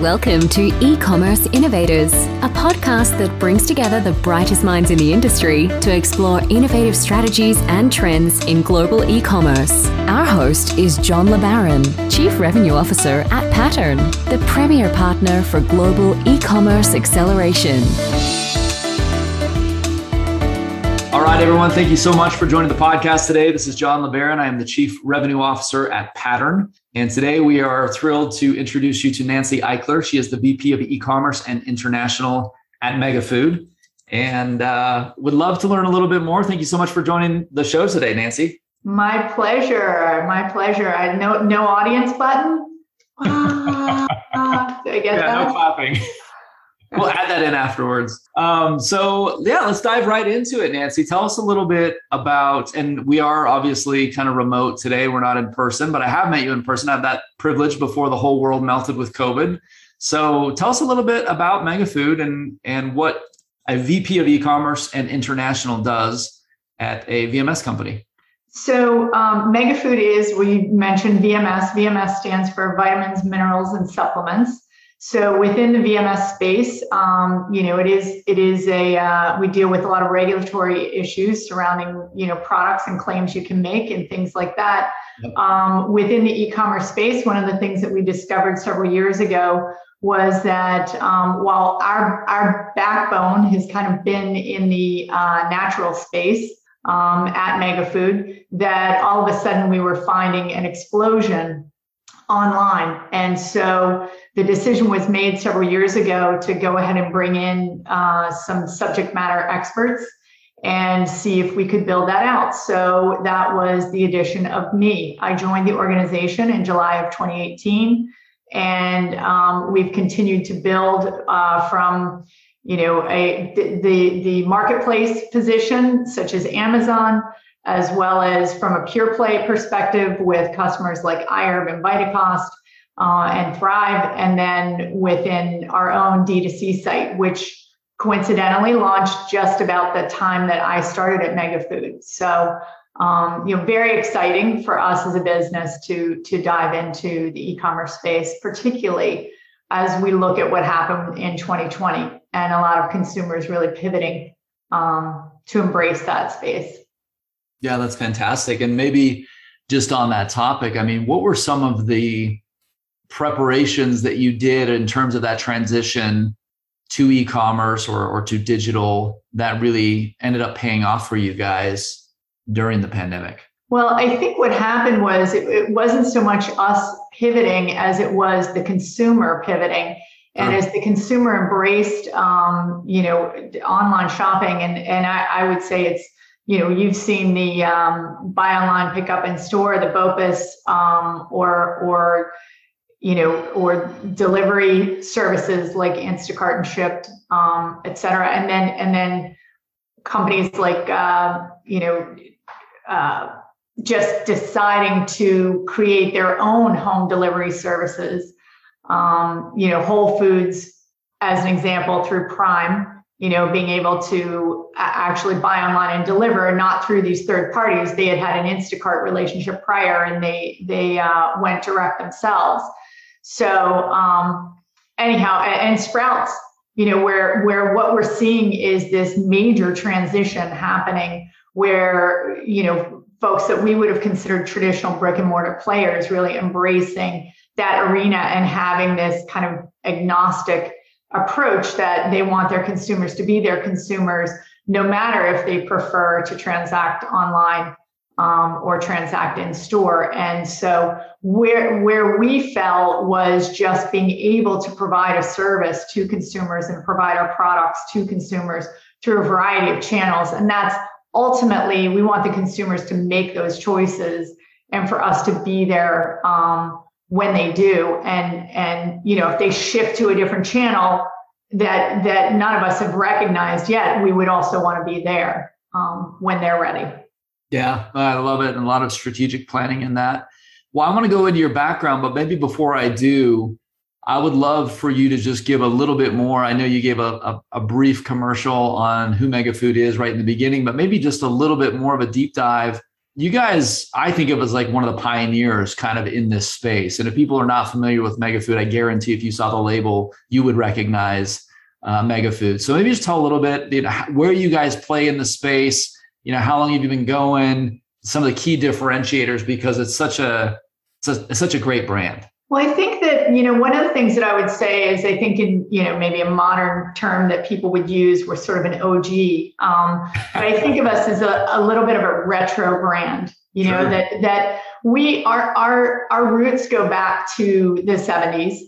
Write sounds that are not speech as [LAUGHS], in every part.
Welcome to E Commerce Innovators, a podcast that brings together the brightest minds in the industry to explore innovative strategies and trends in global e commerce. Our host is John LeBaron, Chief Revenue Officer at Pattern, the premier partner for global e commerce acceleration. All right, everyone. Thank you so much for joining the podcast today. This is John LeBaron. I am the Chief Revenue Officer at Pattern. And today we are thrilled to introduce you to Nancy Eichler. She is the VP of e-commerce and international at Megafood. And uh, would love to learn a little bit more. Thank you so much for joining the show today, Nancy. My pleasure. My pleasure. I no no audience button. [LAUGHS] Ah, I get yeah, that? no clapping we'll add that in afterwards. Um, so yeah, let's dive right into it, Nancy. Tell us a little bit about, and we are obviously kind of remote today. We're not in person, but I have met you in person. I had that privilege before the whole world melted with COVID. So tell us a little bit about Megafood and and what a VP of e-commerce and international does at a VMS company. So um, Megafood is we mentioned VMS. VMS stands for vitamins, minerals, and supplements. So within the VMS space, um, you know, it is it is a uh, we deal with a lot of regulatory issues surrounding you know products and claims you can make and things like that. Um, within the e-commerce space, one of the things that we discovered several years ago was that um, while our our backbone has kind of been in the uh, natural space um, at Megafood, that all of a sudden we were finding an explosion online. And so the decision was made several years ago to go ahead and bring in uh, some subject matter experts and see if we could build that out. So that was the addition of me. I joined the organization in July of 2018, and um, we've continued to build uh, from you know a the the marketplace position such as Amazon as well as from a pure play perspective with customers like iHerb and Vitacost uh, and Thrive, and then within our own D2C site, which coincidentally launched just about the time that I started at Megafood. So, um, you know, very exciting for us as a business to to dive into the e-commerce space, particularly as we look at what happened in 2020 and a lot of consumers really pivoting um, to embrace that space. Yeah, that's fantastic. And maybe just on that topic, I mean, what were some of the preparations that you did in terms of that transition to e-commerce or, or to digital that really ended up paying off for you guys during the pandemic? Well, I think what happened was it, it wasn't so much us pivoting as it was the consumer pivoting. And as the consumer embraced, um, you know, online shopping, and and I, I would say it's you know, you've seen the um, buy online, pick up in store, the BOPUS, um, or or you know, or delivery services like Instacart and Shipt, um, et cetera, and then and then companies like uh, you know, uh, just deciding to create their own home delivery services. Um, you know, Whole Foods, as an example, through Prime you know, being able to actually buy online and deliver, not through these third parties. They had had an Instacart relationship prior, and they they uh, went direct themselves. So um, anyhow, and Sprouts, you know, where where what we're seeing is this major transition happening, where you know folks that we would have considered traditional brick and mortar players really embracing that arena and having this kind of agnostic approach that they want their consumers to be their consumers, no matter if they prefer to transact online um, or transact in store. And so where where we fell was just being able to provide a service to consumers and provide our products to consumers through a variety of channels. And that's ultimately we want the consumers to make those choices and for us to be there um, when they do. And and you know if they shift to a different channel that that none of us have recognized yet we would also want to be there um, when they're ready. Yeah i love it. And a lot of strategic planning in that. Well i want to go into your background but maybe before i do i would love for you to just give a little bit more. I know you gave a, a, a brief commercial on who mega food is right in the beginning but maybe just a little bit more of a deep dive you guys, I think of as like one of the pioneers kind of in this space. And if people are not familiar with Megafood, I guarantee if you saw the label, you would recognize uh, Megafood. So maybe just tell a little bit you know, where you guys play in the space. You know, how long have you been going? Some of the key differentiators because it's such a it's, such a great brand. Well, I think that, you know, one of the things that I would say is I think in, you know, maybe a modern term that people would use, we're sort of an OG. Um, but I think of us as a, a little bit of a retro brand, you know, sure. that that we our our our roots go back to the 70s.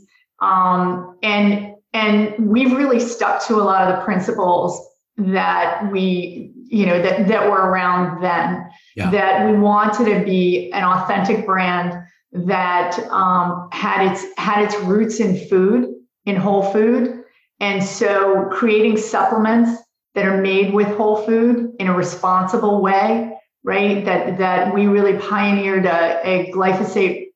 Um, and and we've really stuck to a lot of the principles that we, you know, that that were around then. Yeah. That we wanted to be an authentic brand that um, had its had its roots in food, in whole food, and so creating supplements that are made with whole food in a responsible way, right? That that we really pioneered a, a glyphosate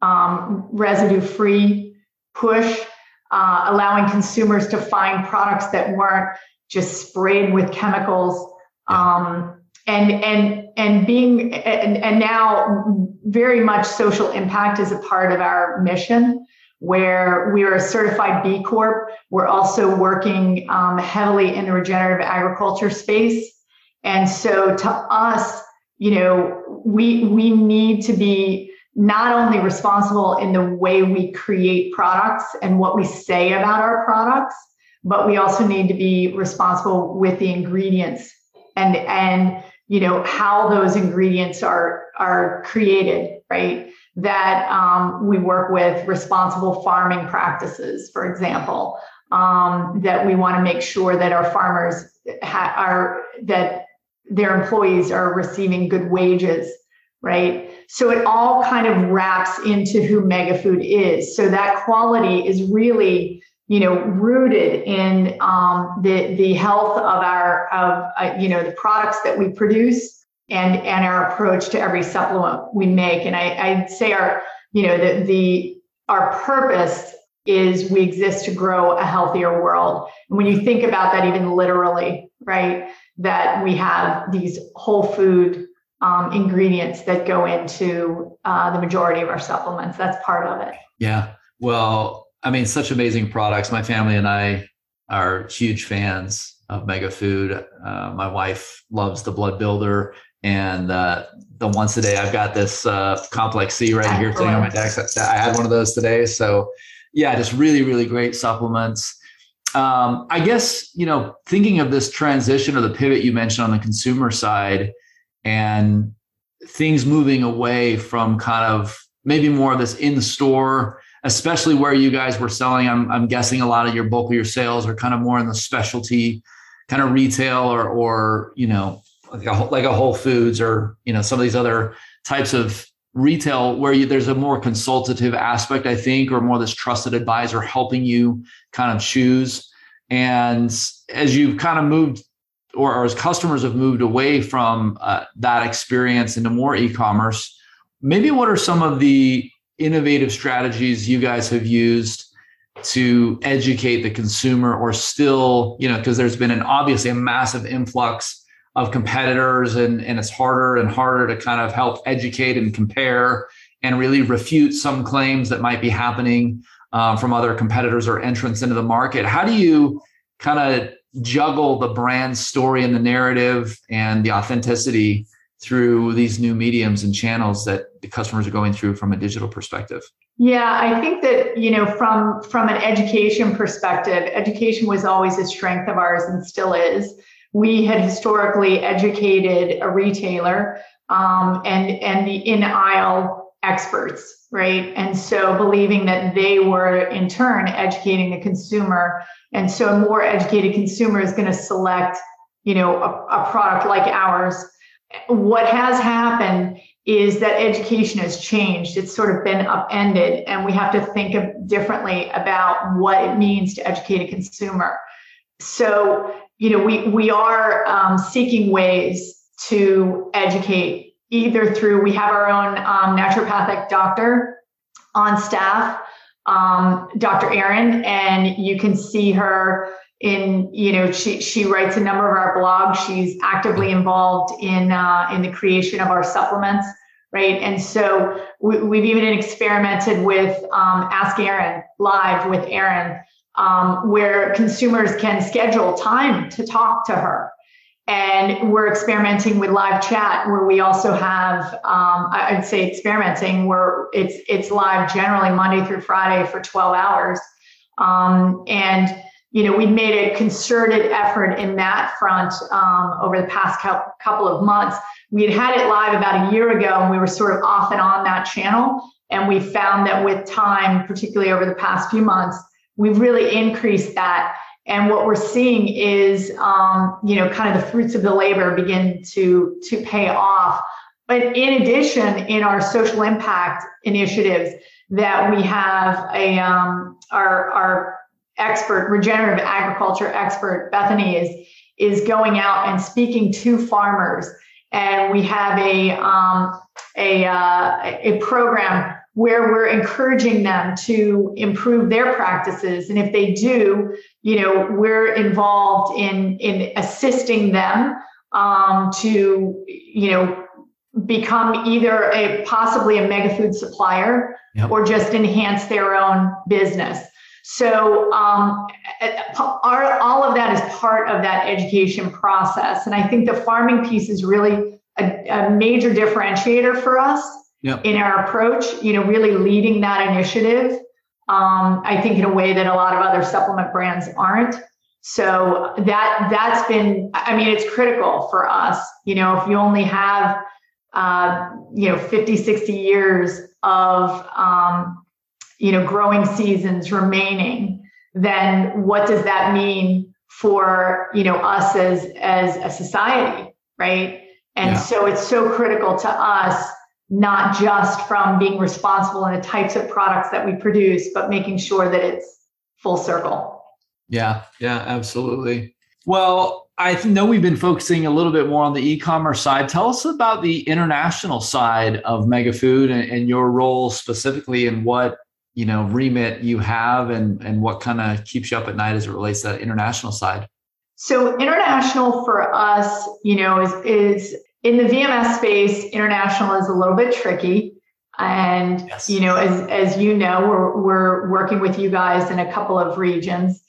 um, residue-free push, uh, allowing consumers to find products that weren't just sprayed with chemicals. Um, and and and being and, and now very much social impact is a part of our mission where we are a certified b corp. We're also working um, heavily in the regenerative agriculture space. And so to us you know we we need to be not only responsible in the way we create products and what we say about our products but we also need to be responsible with the ingredients. And and you know how those ingredients are are created right? That um, we work with responsible farming practices for example. Um, that we want to make sure that our farmers ha- are that their employees are receiving good wages right? So it all kind of wraps into who megafood is. So that quality is really you know, rooted in um, the the health of our of uh, you know the products that we produce and and our approach to every supplement we make. And I, I'd say our you know the the our purpose is we exist to grow a healthier world. And when you think about that, even literally, right, that we have these whole food um, ingredients that go into uh, the majority of our supplements. That's part of it. Yeah. Well, I mean, such amazing products. My family and I are huge fans of Mega Food. Uh, my wife loves the Blood Builder and uh, the once a day. I've got this uh, Complex C right here sitting on my desk. I had one of those today. So, yeah, just really, really great supplements. Um, I guess you know, thinking of this transition or the pivot you mentioned on the consumer side, and things moving away from kind of maybe more of this in store especially where you guys were selling. I'm, I'm guessing a lot of your bulk of your sales are kind of more in the specialty kind of retail or, or you know, like a, like a Whole Foods or, you know, some of these other types of retail where you, there's a more consultative aspect, I think, or more this trusted advisor helping you kind of choose. And as you've kind of moved or, or as customers have moved away from uh, that experience into more e-commerce, maybe what are some of the innovative strategies you guys have used to educate the consumer or still you know because there's been an obviously a massive influx of competitors and, and it's harder and harder to kind of help educate and compare and really refute some claims that might be happening uh, from other competitors or entrants into the market. How do you kind of juggle the brand story and the narrative and the authenticity through these new mediums and channels that the customers are going through from a digital perspective? Yeah, I think that, you know, from from an education perspective, education was always a strength of ours and still is. We had historically educated a retailer um, and and the in aisle experts, right? And so believing that they were in turn educating the consumer, and so a more educated consumer is going to select, you know, a, a product like ours what has happened is that education has changed. It's sort of been upended, and we have to think of differently about what it means to educate a consumer. So, you know, we we are um, seeking ways to educate either through we have our own um, naturopathic doctor on staff, um, Dr. Erin, and you can see her in you know she she writes a number of our blogs. She's actively involved in uh, in the creation of our supplements right? And so we, have even experimented with um, ask Erin live with Erin um, where consumers can schedule time to talk to her. And we're experimenting with live chat where we also have um, i'd say experimenting where it's it's live generally monday through friday for 12 hours. Um, and you know, we've made a concerted effort in that front um, over the past couple of months. We had had it live about a year ago, and we were sort of off and on that channel. And we found that with time, particularly over the past few months, we've really increased that. And what we're seeing is, um, you know, kind of the fruits of the labor begin to to pay off. But in addition, in our social impact initiatives, that we have a um, our our expert, regenerative agriculture expert, Bethany is is going out and speaking to farmers, and we have a um, a uh, a program where we're encouraging them to improve their practices, and if they do, you know, we're involved in in assisting them um, to you know become either a possibly a mega food supplier yep. or just enhance their own business. So um, our, all of that is part of that education process. And I think the farming piece is really a, a major differentiator for us yep. in our approach, you know, really leading that initiative. Um, I think in a way that a lot of other supplement brands aren't. So that that's been, I mean, it's critical for us. You know, if you only have, uh, you know, 50, 60 years of um, you know growing seasons remaining then what does that mean for you know us as as a society right? And yeah. so it's so critical to us not just from being responsible in the types of products that we produce but making sure that it's full circle. Yeah. Yeah absolutely. Well i know we've been focusing a little bit more on the e-commerce side. Tell us about the international side of mega food and, and your role specifically and what you know remit you have and and what kind of keeps you up at night as it relates to that international side? So international for us you know is is in the vms space international is a little bit tricky. And yes. you know as as you know we're we're working with you guys in a couple of regions.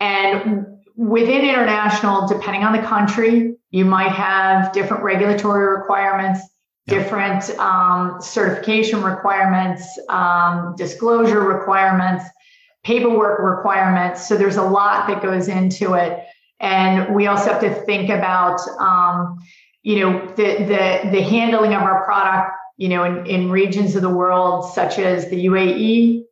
And within international depending on the country you might have different regulatory requirements different um, certification requirements, um, disclosure requirements, paperwork requirements. So there's a lot that goes into it. And we also have to think about, um, you know, the, the, the handling of our product, you know, in, in regions of the world, such as the UAE,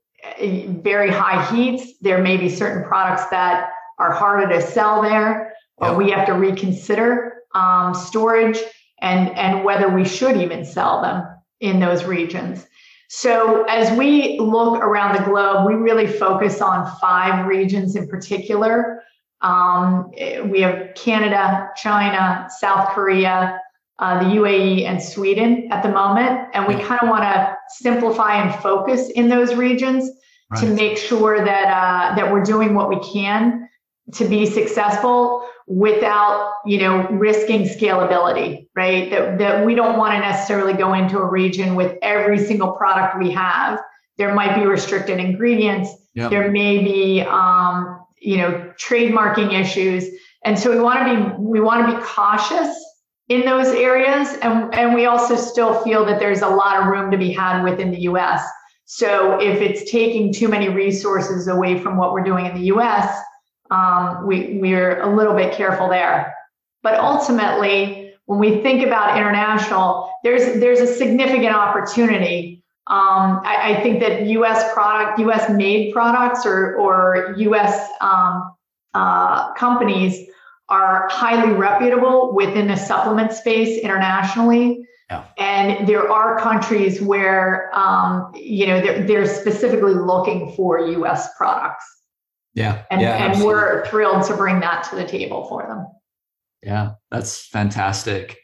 very high heats. There may be certain products that are harder to sell there, or we have to reconsider um, storage and, and whether we should even sell them in those regions. So, as we look around the globe, we really focus on five regions in particular. Um, we have Canada, China, South Korea, uh, the UAE, and Sweden at the moment. And we kind of want to simplify and focus in those regions right. to make sure that uh, that we're doing what we can to be successful without you know risking scalability right? That, that we don't want to necessarily go into a region with every single product we have. There might be restricted ingredients. Yep. there may be um, you know trademarking issues. And so we want to be we want to be cautious in those areas. And and we also still feel that there's a lot of room to be had within the US so if it's taking too many resources away from what we're doing in the US um, we, we're a little bit careful there. But ultimately, when we think about international, there's there's a significant opportunity. Um, I, I, think that U.S. product, U.S. made products, or or U.S. Um, uh, companies are highly reputable within the supplement space internationally. Yeah. And there are countries where um, you know they're, they're specifically looking for U.S. products. Yeah. And, yeah, and we're thrilled to bring that to the table for them. Yeah, that's fantastic.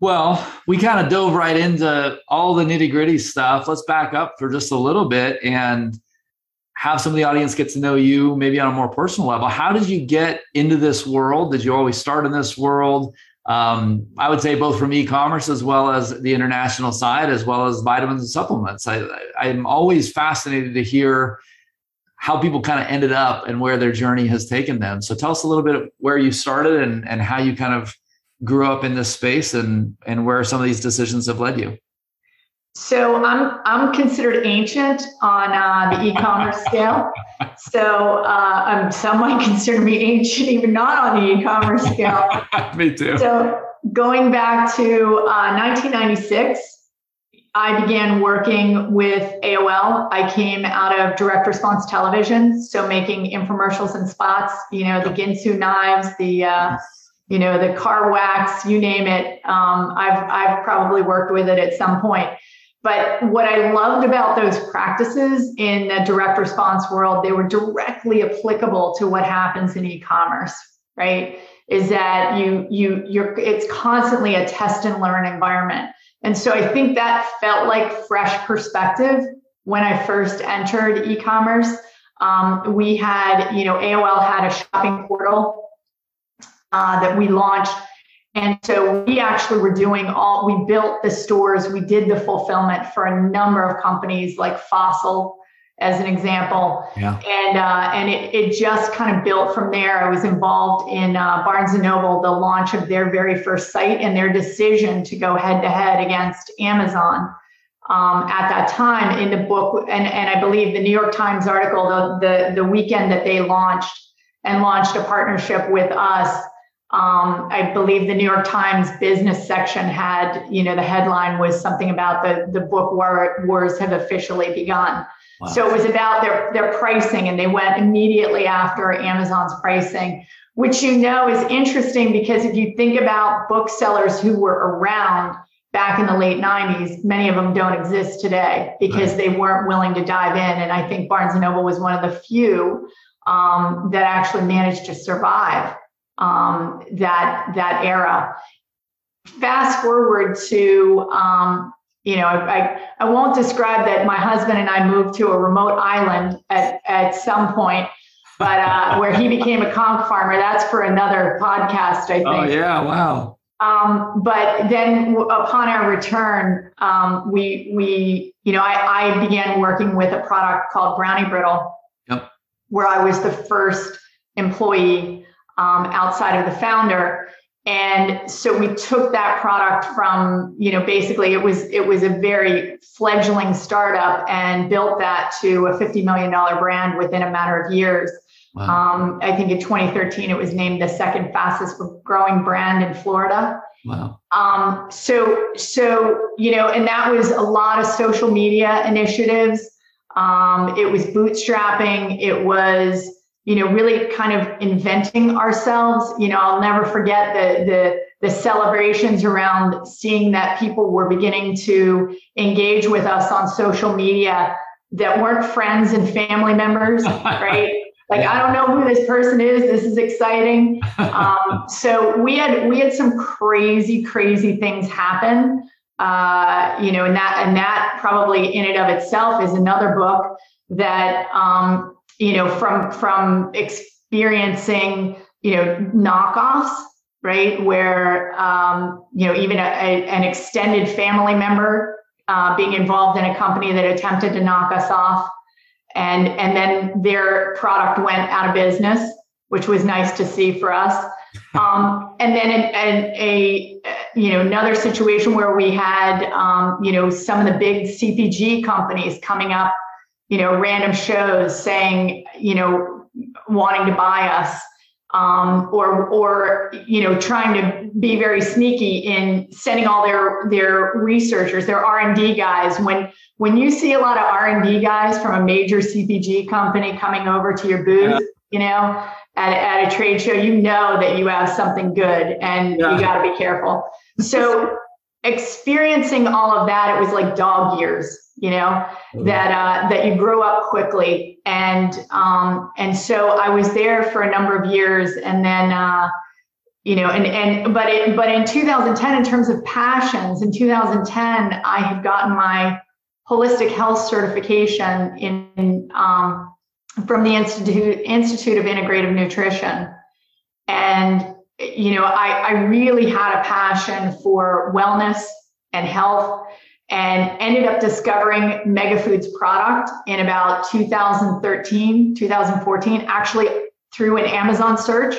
Well, we kind of dove right into all the nitty gritty stuff. Let's back up for just a little bit. And have some of the audience get to know you maybe on a more personal level. How did you get into this world? Did you always start in this world? Um, I would say both from e-commerce as well as the international side, as well as vitamins and supplements. I, I'm always fascinated to hear how people kind of ended up and where their journey has taken them. So tell us a little bit of where you started and, and how you kind of grew up in this space and, and where some of these decisions have led you. So I'm I'm considered ancient on uh, the e-commerce scale. So uh, um, some might [LAUGHS] consider me ancient, even not on the e-commerce scale. [LAUGHS] me too. So going back to uh, 1996, I began working with AOL. I came out of direct response television, so making infomercials and spots. You know, the Ginsu knives, the uh, you know the car wax, you name it. Um, I've I've probably worked with it at some point. But what I loved about those practices in the direct response world, they were directly applicable to what happens in e-commerce, right? Is that you you you're it's constantly a test and learn environment. And so I think that felt like fresh perspective when I first entered e-commerce. Um, we had, you know, AOL had a shopping portal uh, that we launched and so we actually were doing all, we built the stores, we did the fulfillment for a number of companies like Fossil, as an example. Yeah. And uh, and it, it just kind of built from there. I was involved in uh, Barnes and Noble, the launch of their very first site and their decision to go head to head against Amazon. Um, at that time in the book, and, and I believe the New York Times article, the, the, the weekend that they launched and launched a partnership with us, um, I believe the New York Times business section had, you know, the headline was something about the the book war, wars have officially begun. Wow. So it was about their their pricing, and they went immediately after Amazon's pricing, which you know is interesting because if you think about booksellers who were around back in the late 90s, many of them don't exist today because right. they weren't willing to dive in. And I think Barnes and Noble was one of the few um, that actually managed to survive um, that that era. Fast forward to um, you know, I, I won't describe that my husband and I moved to a remote island at, at some point, but uh, [LAUGHS] where he became a conch farmer. That's for another podcast, I think. Oh, yeah. Wow. Um, but then upon our return, um, we, we, you know, I, I began working with a product called Brownie Brittle, yep. where I was the first employee um, outside of the founder. And so we took that product from, you know, basically it was it was a very fledgling startup and built that to a $50 million brand within a matter of years. Wow. Um, I think in 2013 it was named the second fastest growing brand in Florida. Wow. Um, so so you know, and that was a lot of social media initiatives. Um, it was bootstrapping. It was you know, really kind of inventing ourselves. You know, I'll never forget the the the celebrations around seeing that people were beginning to engage with us on social media that weren't friends and family members, [LAUGHS] right? Like yeah. I don't know who this person is. This is exciting. [LAUGHS] Um, so we had we had some crazy, crazy things happen. Uh, you know, and that and that probably in and of itself is another book that um, you know, from from experiencing, you know, knockoffs, right? Where um, you know, even a, a, an extended family member uh, being involved in a company that attempted to knock us off, and and then their product went out of business, which was nice to see for us. [LAUGHS] Um, and then an, an, a you know another situation where we had um, you know some of the big CPG companies coming up you know, random shows saying, you know, wanting to buy us, um, or or you know, trying to be very sneaky in sending all their their researchers, their R and D guys. When when you see a lot of R and D guys from a major CPG company coming over to your booth, yeah. you know, at, at a trade show, you know that you have something good, and yeah. you got to be careful. So experiencing all of that, it was like dog years you know that uh, that you grow up quickly. And um, and so I was there for a number of years and then uh, you know and and but it but in 2010 in terms of passions in 2010 I had gotten my holistic health certification in um, from the Institute Institute of Integrative Nutrition, and you know, I, I really had a passion for wellness and health and ended up discovering Megafoods product in about 2013, 2014, actually through an Amazon search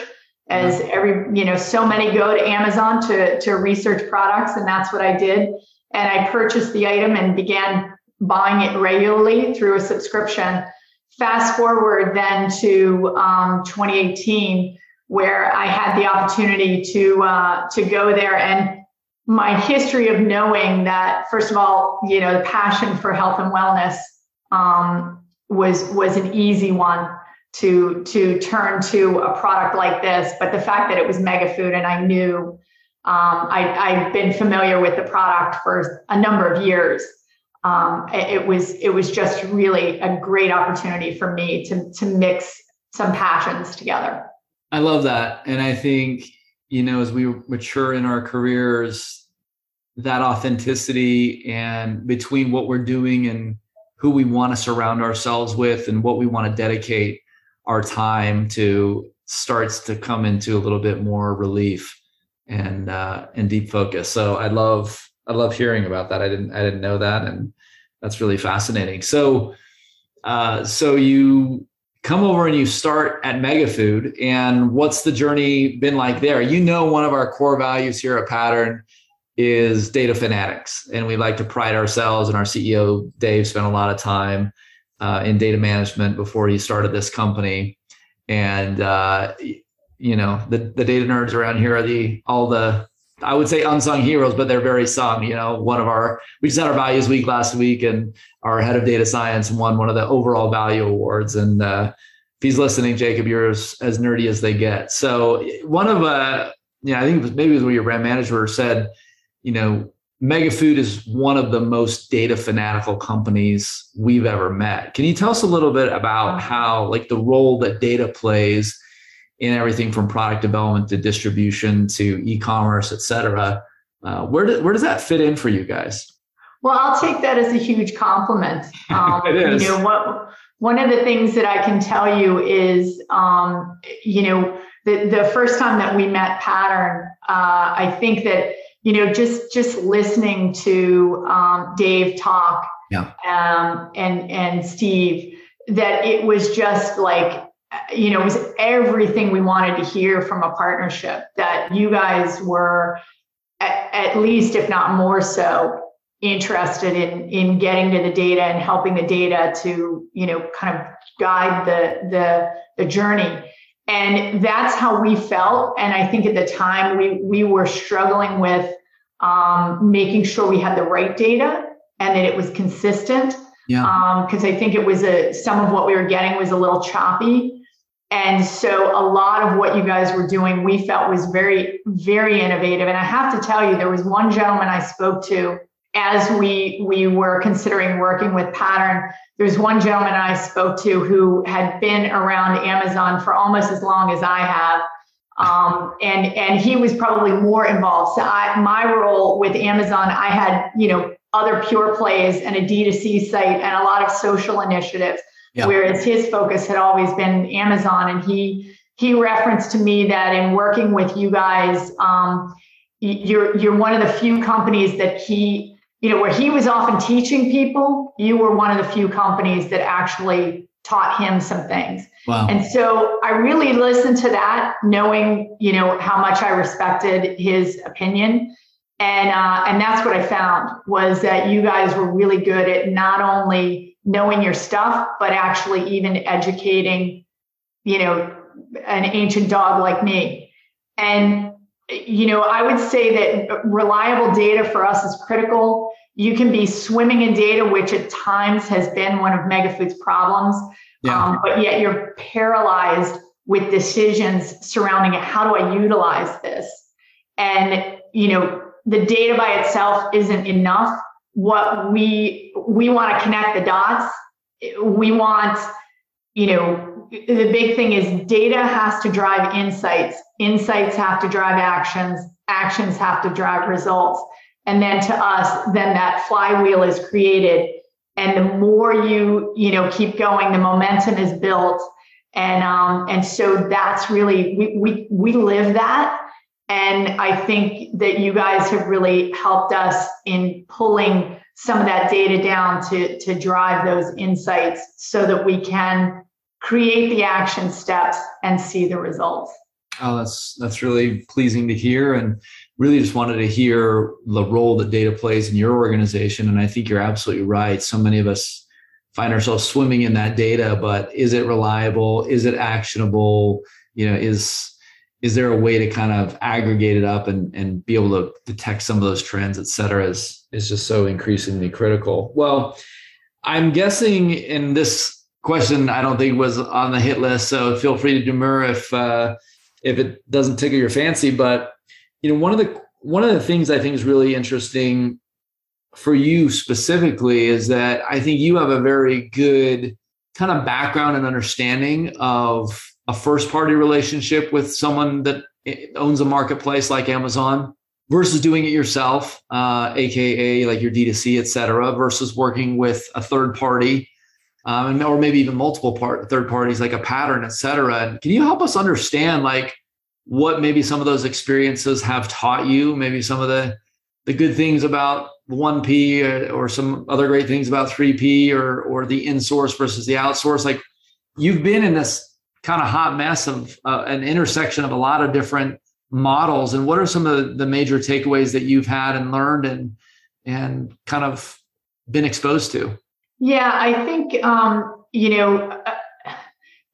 as every, you know, so many go to Amazon to, to research products. And that's what I did. And I purchased the item and began buying it regularly through a subscription. Fast forward then to um, 2018, where I had the opportunity to uh, to go there and my history of knowing that first of all, you know, the passion for health and wellness um, was was an easy one to to turn to a product like this. But the fact that it was mega food and I knew um, I, I've been familiar with the product for a number of years. Um, it, it was it was just really a great opportunity for me to to mix some passions together. I love that, and I think you know as we mature in our careers, that authenticity and between what we're doing and who we want to surround ourselves with and what we want to dedicate our time to starts to come into a little bit more relief and uh, and deep focus. So I love I love hearing about that. I didn't I didn't know that, and that's really fascinating. So uh, so you come over and you start at Megafood, and what's the journey been like there? You know, one of our core values here at Pattern is data fanatics, and we like to pride ourselves. And our CEO Dave spent a lot of time uh, in data management before he started this company. And uh, you know, the the data nerds around here are the all the I would say unsung heroes, but they're very sung. You know, one of our we just had our values week last week, and our head of data science won one of the overall value awards. And uh, if he's listening, Jacob, you're as, as nerdy as they get. So one of uh, yeah, I think it was maybe it was what your brand manager said. You know, Megafood is one of the most data fanatical companies we've ever met. Can you tell us a little bit about how, like, the role that data plays in everything from product development to distribution to e-commerce, et cetera? Uh, where, do, where does that fit in for you guys? Well, I'll take that as a huge compliment. [LAUGHS] Um, it is. You know, what, one of the things that I can tell you is, um, you know, the, the first time that we met Pattern, uh, I think that you know, just just listening to um, Dave talk, yeah, um, and and Steve, that it was just like, you know, it was everything we wanted to hear from a partnership. That you guys were, at, at least if not more so, interested in in getting to the data and helping the data to you know kind of guide the the the journey. And that's how we felt. And i think at the time we we were struggling with um, making sure we had the right data and that it was consistent. Yeah. Um, because um, i think it was a some of what we were getting was a little choppy and so a lot of what you guys were doing we felt was very very innovative and i have to tell you there was one gentleman i spoke to as we we were considering working with pattern there's one gentleman I spoke to who had been around Amazon for almost as long as I have. Um, and and he was probably more involved. So I, my role with Amazon, I had you know other pure plays and a D2C site and a lot of social initiatives, yeah. whereas his focus had always been Amazon. And he he referenced to me that in working with you guys, um, you're you're one of the few companies that he you know, where he was often teaching people, you were one of the few companies that actually taught him some things. Wow. And so I really listened to that, knowing, you know, how much I respected his opinion. And uh, and that's what I found was that you guys were really good at not only knowing your stuff, but actually even educating, you know, an ancient dog like me. And you know, I would say that reliable data for us is critical. You can be swimming in data, which at times has been one of Megafood's problems, yeah. um, but yet you're paralyzed with decisions surrounding it. how do I utilize this? And, you know, the data by itself isn't enough. What we we want to connect the dots. We want, you know, the big thing is data has to drive insights. Insights have to drive actions. Actions have to drive results. And then to us, then that flywheel is created. and the more you you know keep going the momentum is built and um and so that's really we we we live that and i think that you guys have really helped us in pulling some of that data down to to drive those insights so that we can create the action steps and see the results oh that's that's really pleasing to hear and really just wanted to hear the role that data plays in your organization. And I think you're absolutely right. So many of us find ourselves swimming in that data, but is it reliable? Is it actionable? You know, is is there a way to kind of aggregate it up and, and be able to detect some of those trends, et cetera, is, is just so increasingly critical. Well, I'm guessing in this question, I don't think was on the hit list. So feel free to demur if uh, if it doesn't tickle your fancy. But you know one of the one of the things i think is really interesting for you specifically is that i think you have a very good kind of background and understanding of a first party relationship with someone that owns a marketplace like amazon versus doing it yourself uh, aka like your d2c et cetera versus working with a third party um, or maybe even multiple part third parties like a pattern et cetera and can you help us understand like what maybe some of those experiences have taught you, maybe some of the the good things about 1P or, or some other great things about 3P or or the in-source versus the outsource. Like you've been in this kind of hot mess of uh, an intersection of a lot of different models. And what are some of the, major takeaways that you've had and learned and and kind of been exposed to? Yeah, I think um, you know uh,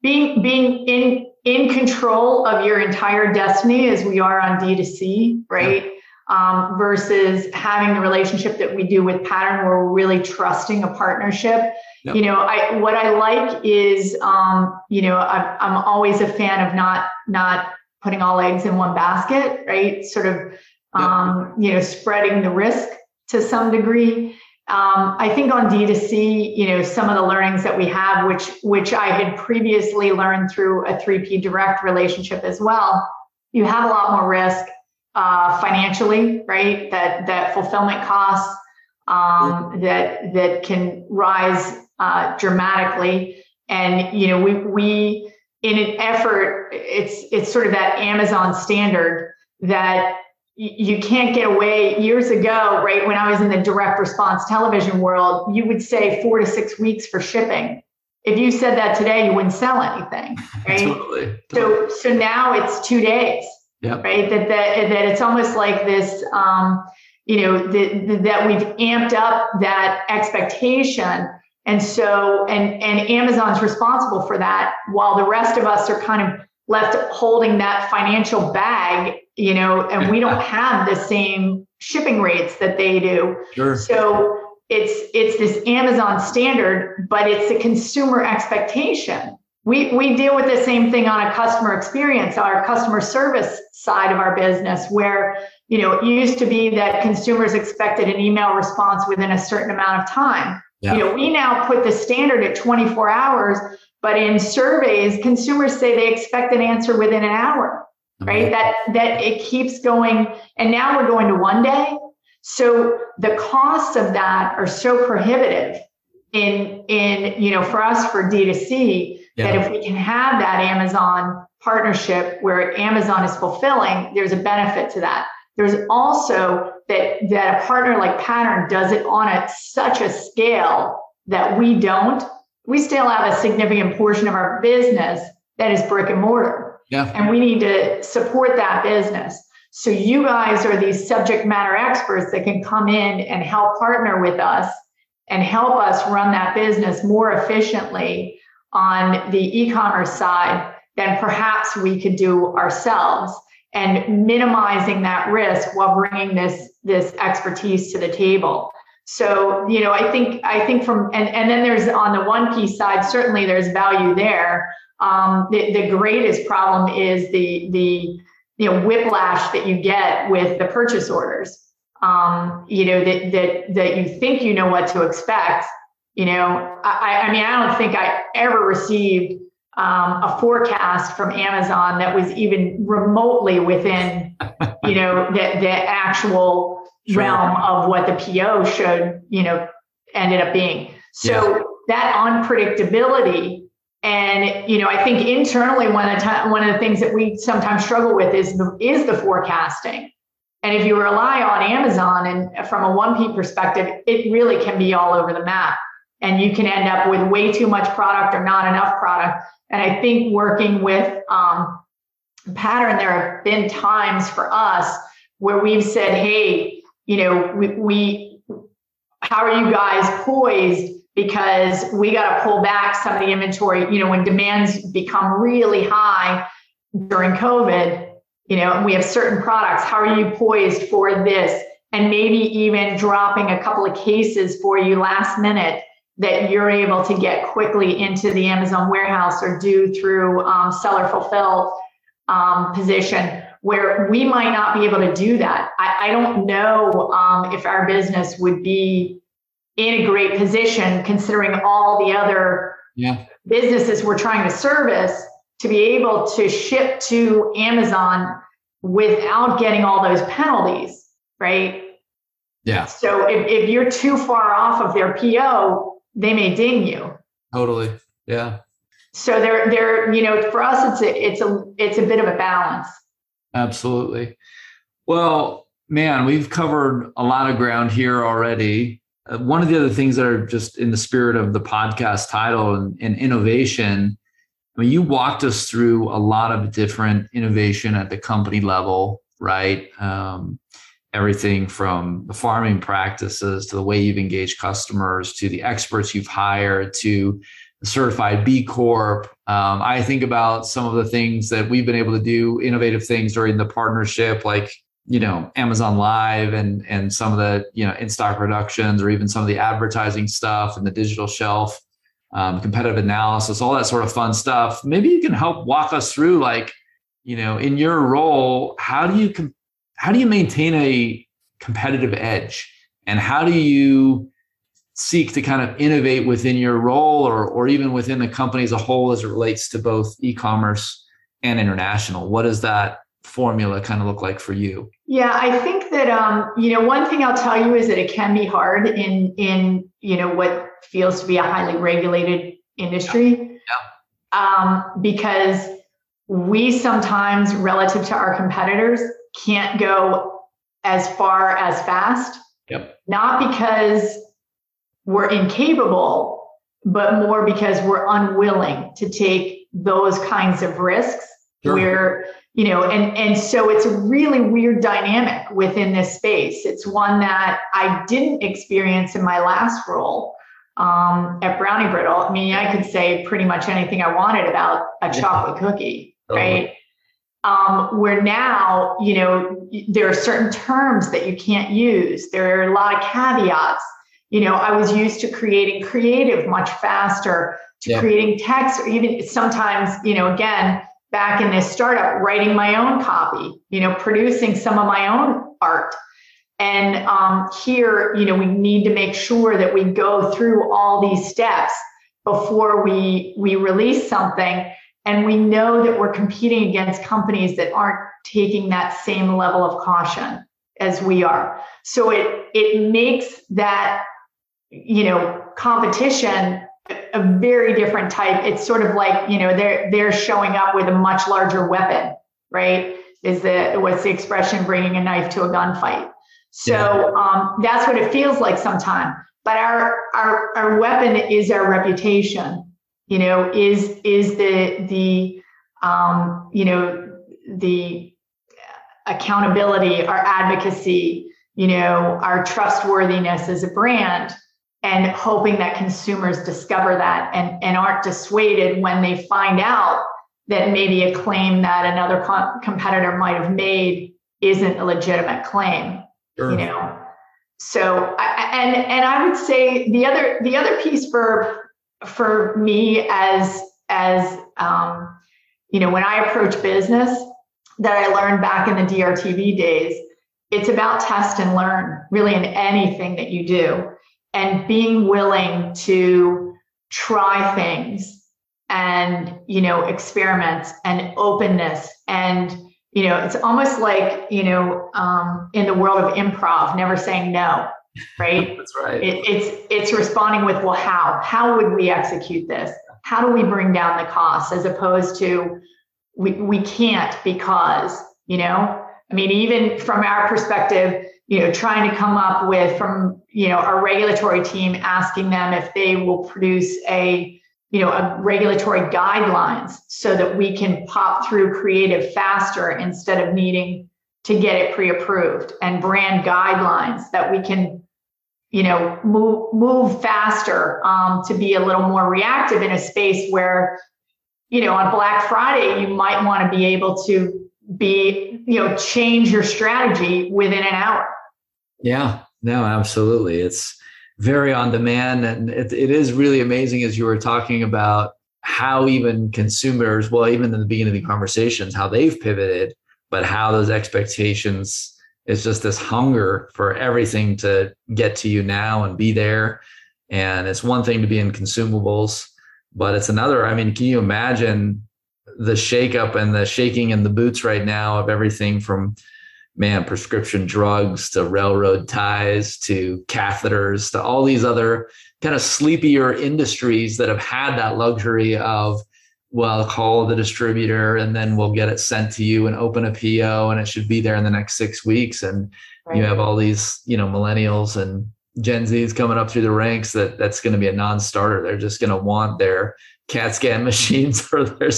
being being in in control of your entire destiny as we are on D2C, right? Um, versus having the relationship that we do with Pattern where we're really trusting a partnership. Yep. You know, I what I like is um, you know, I'm, I'm always a fan of not not putting all eggs in one basket, right? Sort of um, yep. you know, spreading the risk to some degree. Um, I think on D2C, you know, some of the learnings that we have, which which I had previously learned through a 3P direct relationship as well, you have a lot more risk uh, financially, right? That that fulfillment costs um, that that can rise uh, dramatically, and you know, we we in an effort, it's it's sort of that Amazon standard that you can't get away. Years ago right when i was in the direct response television world you would say four to six weeks for shipping. If you said that today you wouldn't sell anything [LAUGHS] right? Totally, totally. so so now it's two days yep. right that, that that it's almost like this um you know the, that we've amped up that expectation and so and and amazon's responsible for that while the rest of us are kind of left holding that financial bag you know, and we don't [LAUGHS] have the same shipping rates that they do. Sure. So it's it's this Amazon standard, but it's a consumer expectation. We we deal with the same thing on a customer experience, our customer service side of our business, where you know it used to be that consumers expected an email response within a certain amount of time. Yeah. You know, we now put the standard at 24 hours, but in surveys, consumers say they expect an answer within an hour right? That that it keeps going, and now we're going to one day. So the costs of that are so prohibitive in in you know for us for D2C yeah. that if we can have that Amazon partnership where Amazon is fulfilling, there's a benefit to that. There's also that that a partner like Pattern does it on a such a scale that we don't. We still have a significant portion of our business that is brick and mortar. Yeah. And we need to support that business. So you guys are these subject matter experts that can come in and help partner with us and help us run that business more efficiently on the e-commerce side than perhaps we could do ourselves and minimizing that risk while bringing this this expertise to the table so you know i think i think from and, and then there's on the 1P side certainly there's value there um, the, the greatest problem is the the you know whiplash that you get with the purchase orders. Um, you know that that that you think you know what to expect. You know, I, I mean, I don't think I ever received um, a forecast from Amazon that was even remotely within, [LAUGHS] you know, the, the actual sure. realm of what the PO should, you know, ended up being. So yeah. that unpredictability, and you know, I think internally one of the time, one of the things that we sometimes struggle with is the is the forecasting. And if you rely on Amazon and from a 1P perspective, it really can be all over the map. And you can end up with way too much product or not enough product. And I think working with um, Pattern, there have been times for us where we've said, hey, you know, we, we how are you guys poised? Because we got to pull back some of the inventory, you know, when demands become really high during COVID, you know, and we have certain products. How are you poised for this? And maybe even dropping a couple of cases for you last minute that you're able to get quickly into the Amazon warehouse or do through um, seller fulfilled um, position where we might not be able to do that. I, I don't know um, if our business would be in a great position considering all the other yeah. businesses we're trying to service to be able to ship to Amazon without getting all those penalties, right? Yeah. So if, if you're too far off of their PO, they may ding you. Totally. Yeah. So they're they're you know for us it's a it's a it's a bit of a balance. Absolutely. Well, man, we've covered a lot of ground here already. Uh, one of the other things that are just in the spirit of the podcast title and, and innovation I mean, you walked us through a lot of different innovation at the company level, right? Um, everything from the farming practices to the way you've engaged customers to the experts you've hired to the certified B Corp. Um, I think about some of the things that we've been able to do, innovative things during the partnership, like you know Amazon Live and and some of the you know in stock reductions or even some of the advertising stuff and the digital shelf um, competitive analysis, all that sort of fun stuff. Maybe you can help walk us through, like, you know, in your role, how do you com- how do you maintain a competitive edge, and how do you seek to kind of innovate within your role, or or even within the company as a whole, as it relates to both e-commerce and international? What does that formula kind of look like for you? Yeah, I think that um, you know one thing I'll tell you is that it can be hard in in you know what feels to be a highly regulated industry. Yeah. Um, because we sometimes, relative to our competitors, can't go as far as fast. Yep. Not because we're incapable, but more because we're unwilling to take those kinds of risks sure. where you know and and so it's a really weird dynamic within this space it's one that i didn't experience in my last role um, at Brownie Brittle, I mean, I could say pretty much anything I wanted about a chocolate cookie, right? Um, where now, you know, there are certain terms that you can't use. There are a lot of caveats. You know, I was used to creating creative much faster, to yeah. creating text, or even sometimes, you know, again, back in this startup, writing my own copy, you know, producing some of my own art. And um, here, you know, we need to make sure that we go through all these steps before we we release something. And we know that we're competing against companies that aren't taking that same level of caution as we are. So it it makes that you know competition a very different type. It's sort of like you know they're they're showing up with a much larger weapon, right? Is the what's the expression? Bringing a knife to a gunfight. So yeah. um, that's what it feels like sometimes. But our our our weapon is our reputation. You know, is is the the um, you know the accountability, our advocacy, you know, our trustworthiness as a brand, and hoping that consumers discover that and, and aren't dissuaded when they find out that maybe a claim that another co- competitor might have made isn't a legitimate claim. Sure. You know, so I, and and I would say the other the other piece for for me as as um, you know when I approach business that I learned back in the DRTV days, it's about test and learn really in anything that you do, and being willing to try things and you know experiments and openness and you know it's almost like you know um, in the world of improv never saying no right? [LAUGHS] That's right. It, it's it's responding with, well, how? How would we execute this? How do we bring down the costs as opposed to we we can't because, you know? I mean, even from our perspective, you know, trying to come up with from, you know, our regulatory team asking them if they will produce a you know, a regulatory guidelines so that we can pop through creative faster instead of needing to get it pre-approved and brand guidelines that we can you know move move faster um, to be a little more reactive in a space where you know on black friday you might want to be able to be you know change your strategy within an hour. Yeah. No absolutely. It's very on demand and it, it is really amazing as you were talking about how even consumers well even in the beginning of the conversations how they've pivoted but how those expectations is just this hunger for everything to get to you now and be there. And it's one thing to be in consumables but it's another i mean can you imagine the shakeup and the shaking in the boots right now of everything from man, prescription drugs to railroad ties to catheters to all these other kind of sleepier industries that have had that luxury of, well, call the distributor and then we'll get it sent to you and open a PO and it should be there in the next six weeks. And right. you have all these, you know, millennials and Gen Zs coming up through the ranks that that's going to be a non-starter. They're just going to want their CAT scan [LAUGHS] machines or their,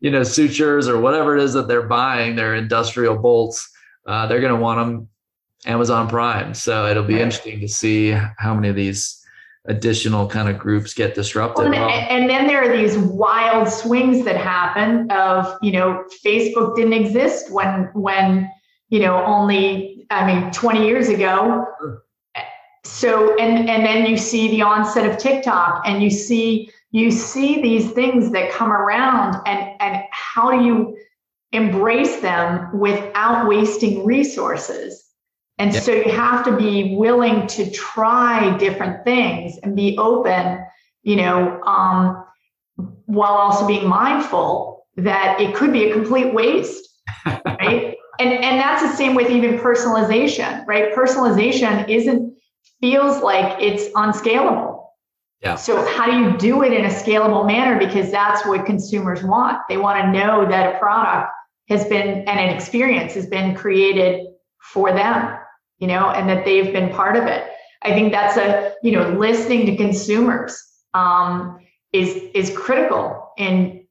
you know, sutures or whatever it is that they're buying, their industrial bolts uh, they're going to want them Amazon Prime. So it'll be interesting to see how many of these additional kind of groups get disrupted. Well, and, and, then there are these wild swings that happen of, you know, Facebook didn't exist when, when, you know, only, I mean, 20 years ago. Sure. So, and, and then you see the onset of TikTok and you see, you see these things that come around and, and how do you, embrace them without wasting resources. And so you have to be willing to try different things and be open, you know, um, while also being mindful that it could be a complete waste, [LAUGHS] right? and and that's the same with even personalization, right? Personalization isn't feels like it's unscalable. Yeah. So how do you do it in a scalable manner? Because that's what consumers want. They want to know that a product has been and an experience has been created for them you know and that they've been part of it. I think that's a you know listening to consumers um, is is critical in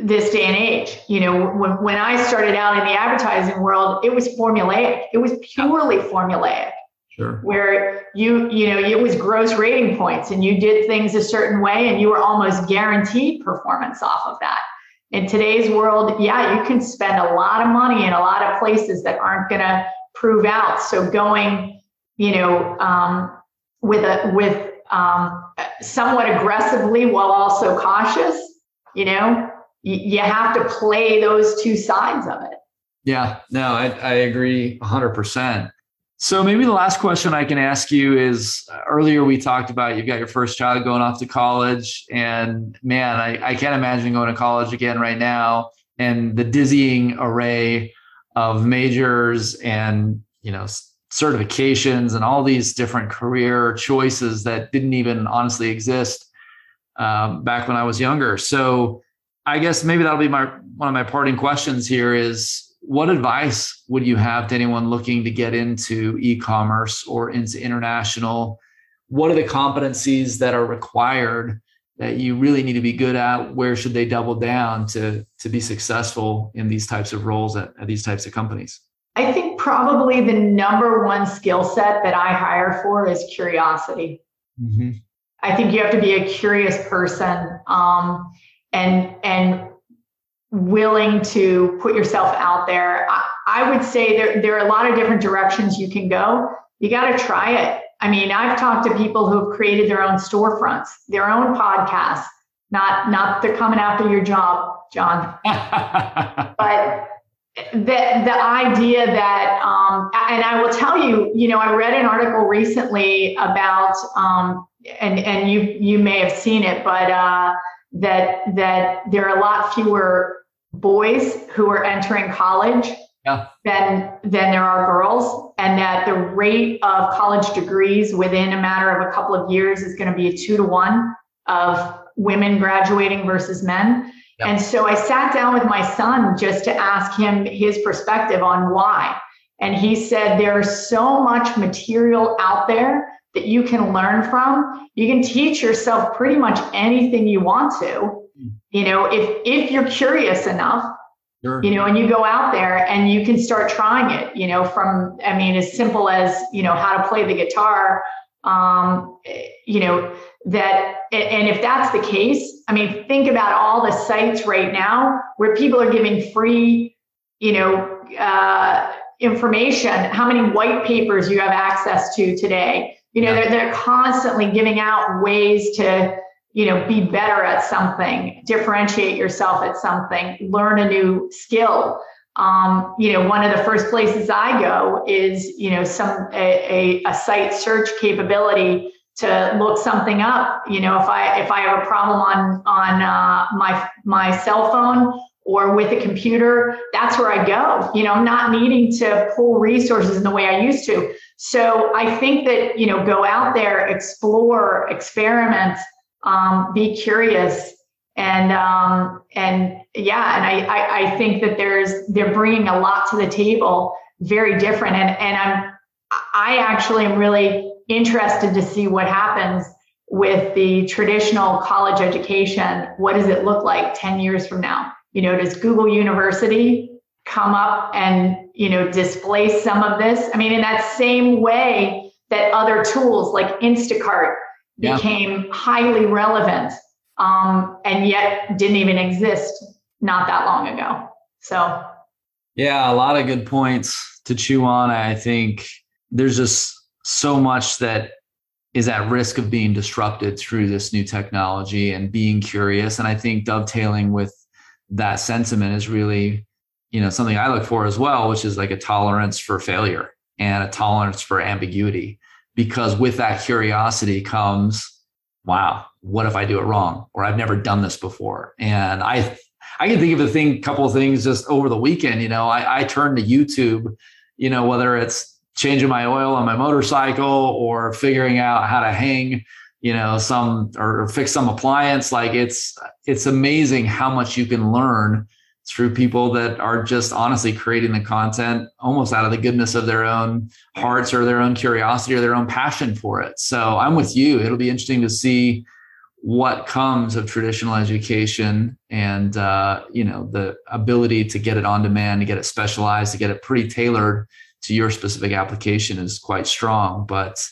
this day and age. You know when, when i started out in the advertising world it was formulaic. It was purely formulaic. Sure. Where you, you know, it was gross rating points and you did things a certain way and you were almost guaranteed performance off of that. In today's world, yeah, you can spend a lot of money in a lot of places that aren't going to prove out. So going, you know, um, with a with um, somewhat aggressively while also cautious, you know, you, you have to play those two sides of it. Yeah, no, I, I agree 100%. So maybe the last question I can ask you is uh, earlier we talked about you've got your first child going off to college and man, I, I can't imagine going to college again right now and the dizzying array of majors and, you know, certifications and all these different career choices that didn't even honestly exist um, back when I was younger. So I guess maybe that'll be my one of my parting questions here is what advice would you have to anyone looking to get into e-commerce or into international what are the competencies that are required that you really need to be good at where should they double down to to be successful in these types of roles at, at these types of companies i think probably the number one skill set that i hire for is curiosity mm-hmm. i think you have to be a curious person um, and and willing to put yourself out there. I, I, would say there, there are a lot of different directions you can go. You got to try it. I mean, I've talked to people who have created their own storefronts, their own podcasts, not, not they're coming after your job, John. [LAUGHS] but the, the idea that, um, and I will tell you, you know, I read an article recently about, um, and, and you, you may have seen it, but, uh, that that there are a lot fewer boys who are entering college yeah. than than there are girls, and that the rate of college degrees within a matter of a couple of years is going to be a two to one of women graduating versus men. Yep. And so I sat down with my son just to ask him his perspective on why. And he said, There's so much material out there that you can learn from. You can teach yourself pretty much anything you want to. Hmm. You know, if if you're curious enough, sure. you know, and you go out there and you can start trying it, you know, from I mean, as simple as, you know, how to play the guitar, um, you know, that and if that's the case i mean think about all the sites right now where people are giving free you know uh, information how many white papers you have access to today you know they're, they're constantly giving out ways to you know be better at something differentiate yourself at something learn a new skill um, you know one of the first places i go is you know some a, a, a site search capability to look something up. You know, if I if I have a problem on on uh, my my cell phone or with a computer, that's where I go. You know, I'm not needing to pull resources in the way I used to. So I think that you know, go out there, explore, experiment, um, be curious, and um, and yeah, and I, I I think that there's they're bringing a lot to the table, very different, and and I'm I actually am really interested to see what happens with the traditional college education. What does it look like 10 years from now? You know, does Google University come up and, you know, displace some of this? I mean, in that same way that other tools like Instacart yeah. became highly relevant um, and yet didn't even exist not that long ago. So, yeah, a lot of good points to chew on. I think there's just so much that is at risk of being disrupted through this new technology and being curious. And I think dovetailing with that sentiment is really, you know, something I look for as well, which is like a tolerance for failure and a tolerance for ambiguity. Because with that curiosity comes, wow, what if I do it wrong? Or I've never done this before. And I I can think of a thing, couple of things just over the weekend. You know, I, I turned to YouTube, you know, whether it's changing my oil on my motorcycle or figuring out how to hang you know some or fix some appliance like it's it's amazing how much you can learn through people that are just honestly creating the content almost out of the goodness of their own hearts or their own curiosity or their own passion for it so i'm with you it'll be interesting to see what comes of traditional education and uh, you know the ability to get it on demand to get it specialized to get it pretty tailored to your specific application is quite strong. But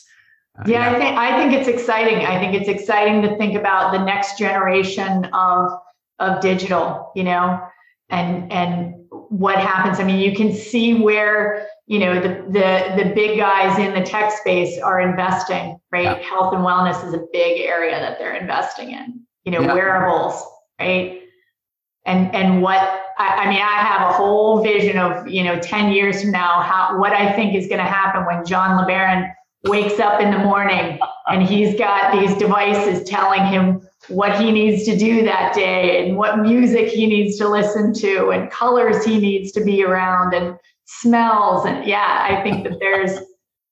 uh, yeah, yeah, I think I think it's exciting. I think it's exciting to think about the next generation of of digital, you know, and and what happens. I mean, you can see where you know the the the big guys in the tech space are investing, right? Yeah. Health and wellness is a big area that they're investing in. You know, yeah. wearables, right? And and what I, I, mean, I have a whole vision of, you know, 10 years from now, how what I think is going to happen when John LeBaron wakes up in the morning and he's got these devices telling him what he needs to do that day and what music he needs to listen to and colors he needs to be around and smells. And yeah, I think that there's,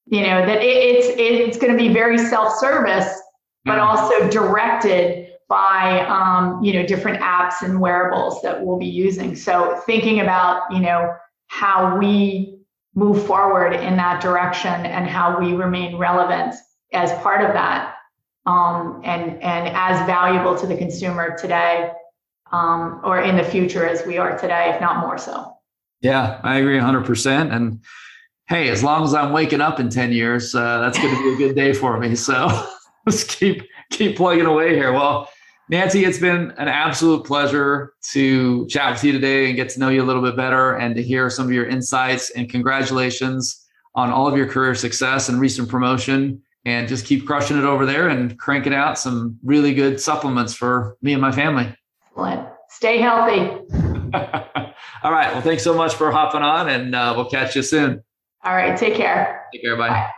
you know, that it, it's it's going to be very self-service, but also directed by um, you know different apps and wearables that we'll be using so thinking about you know how we move forward in that direction and how we remain relevant as part of that um, and and as valuable to the consumer today um, or in the future as we are today if not more so yeah i agree 100% and hey as long as i'm waking up in 10 years uh, that's going to be a good day for me so [LAUGHS] let's keep keep plugging away here well Nancy, it's been an absolute pleasure to chat with you today and get to know you a little bit better and to hear some of your insights. And congratulations on all of your career success and recent promotion. And just keep crushing it over there and cranking out some really good supplements for me and my family. Excellent. Stay healthy. [LAUGHS] all right. Well, thanks so much for hopping on, and uh, we'll catch you soon. All right. Take care. Take care. Bye. bye.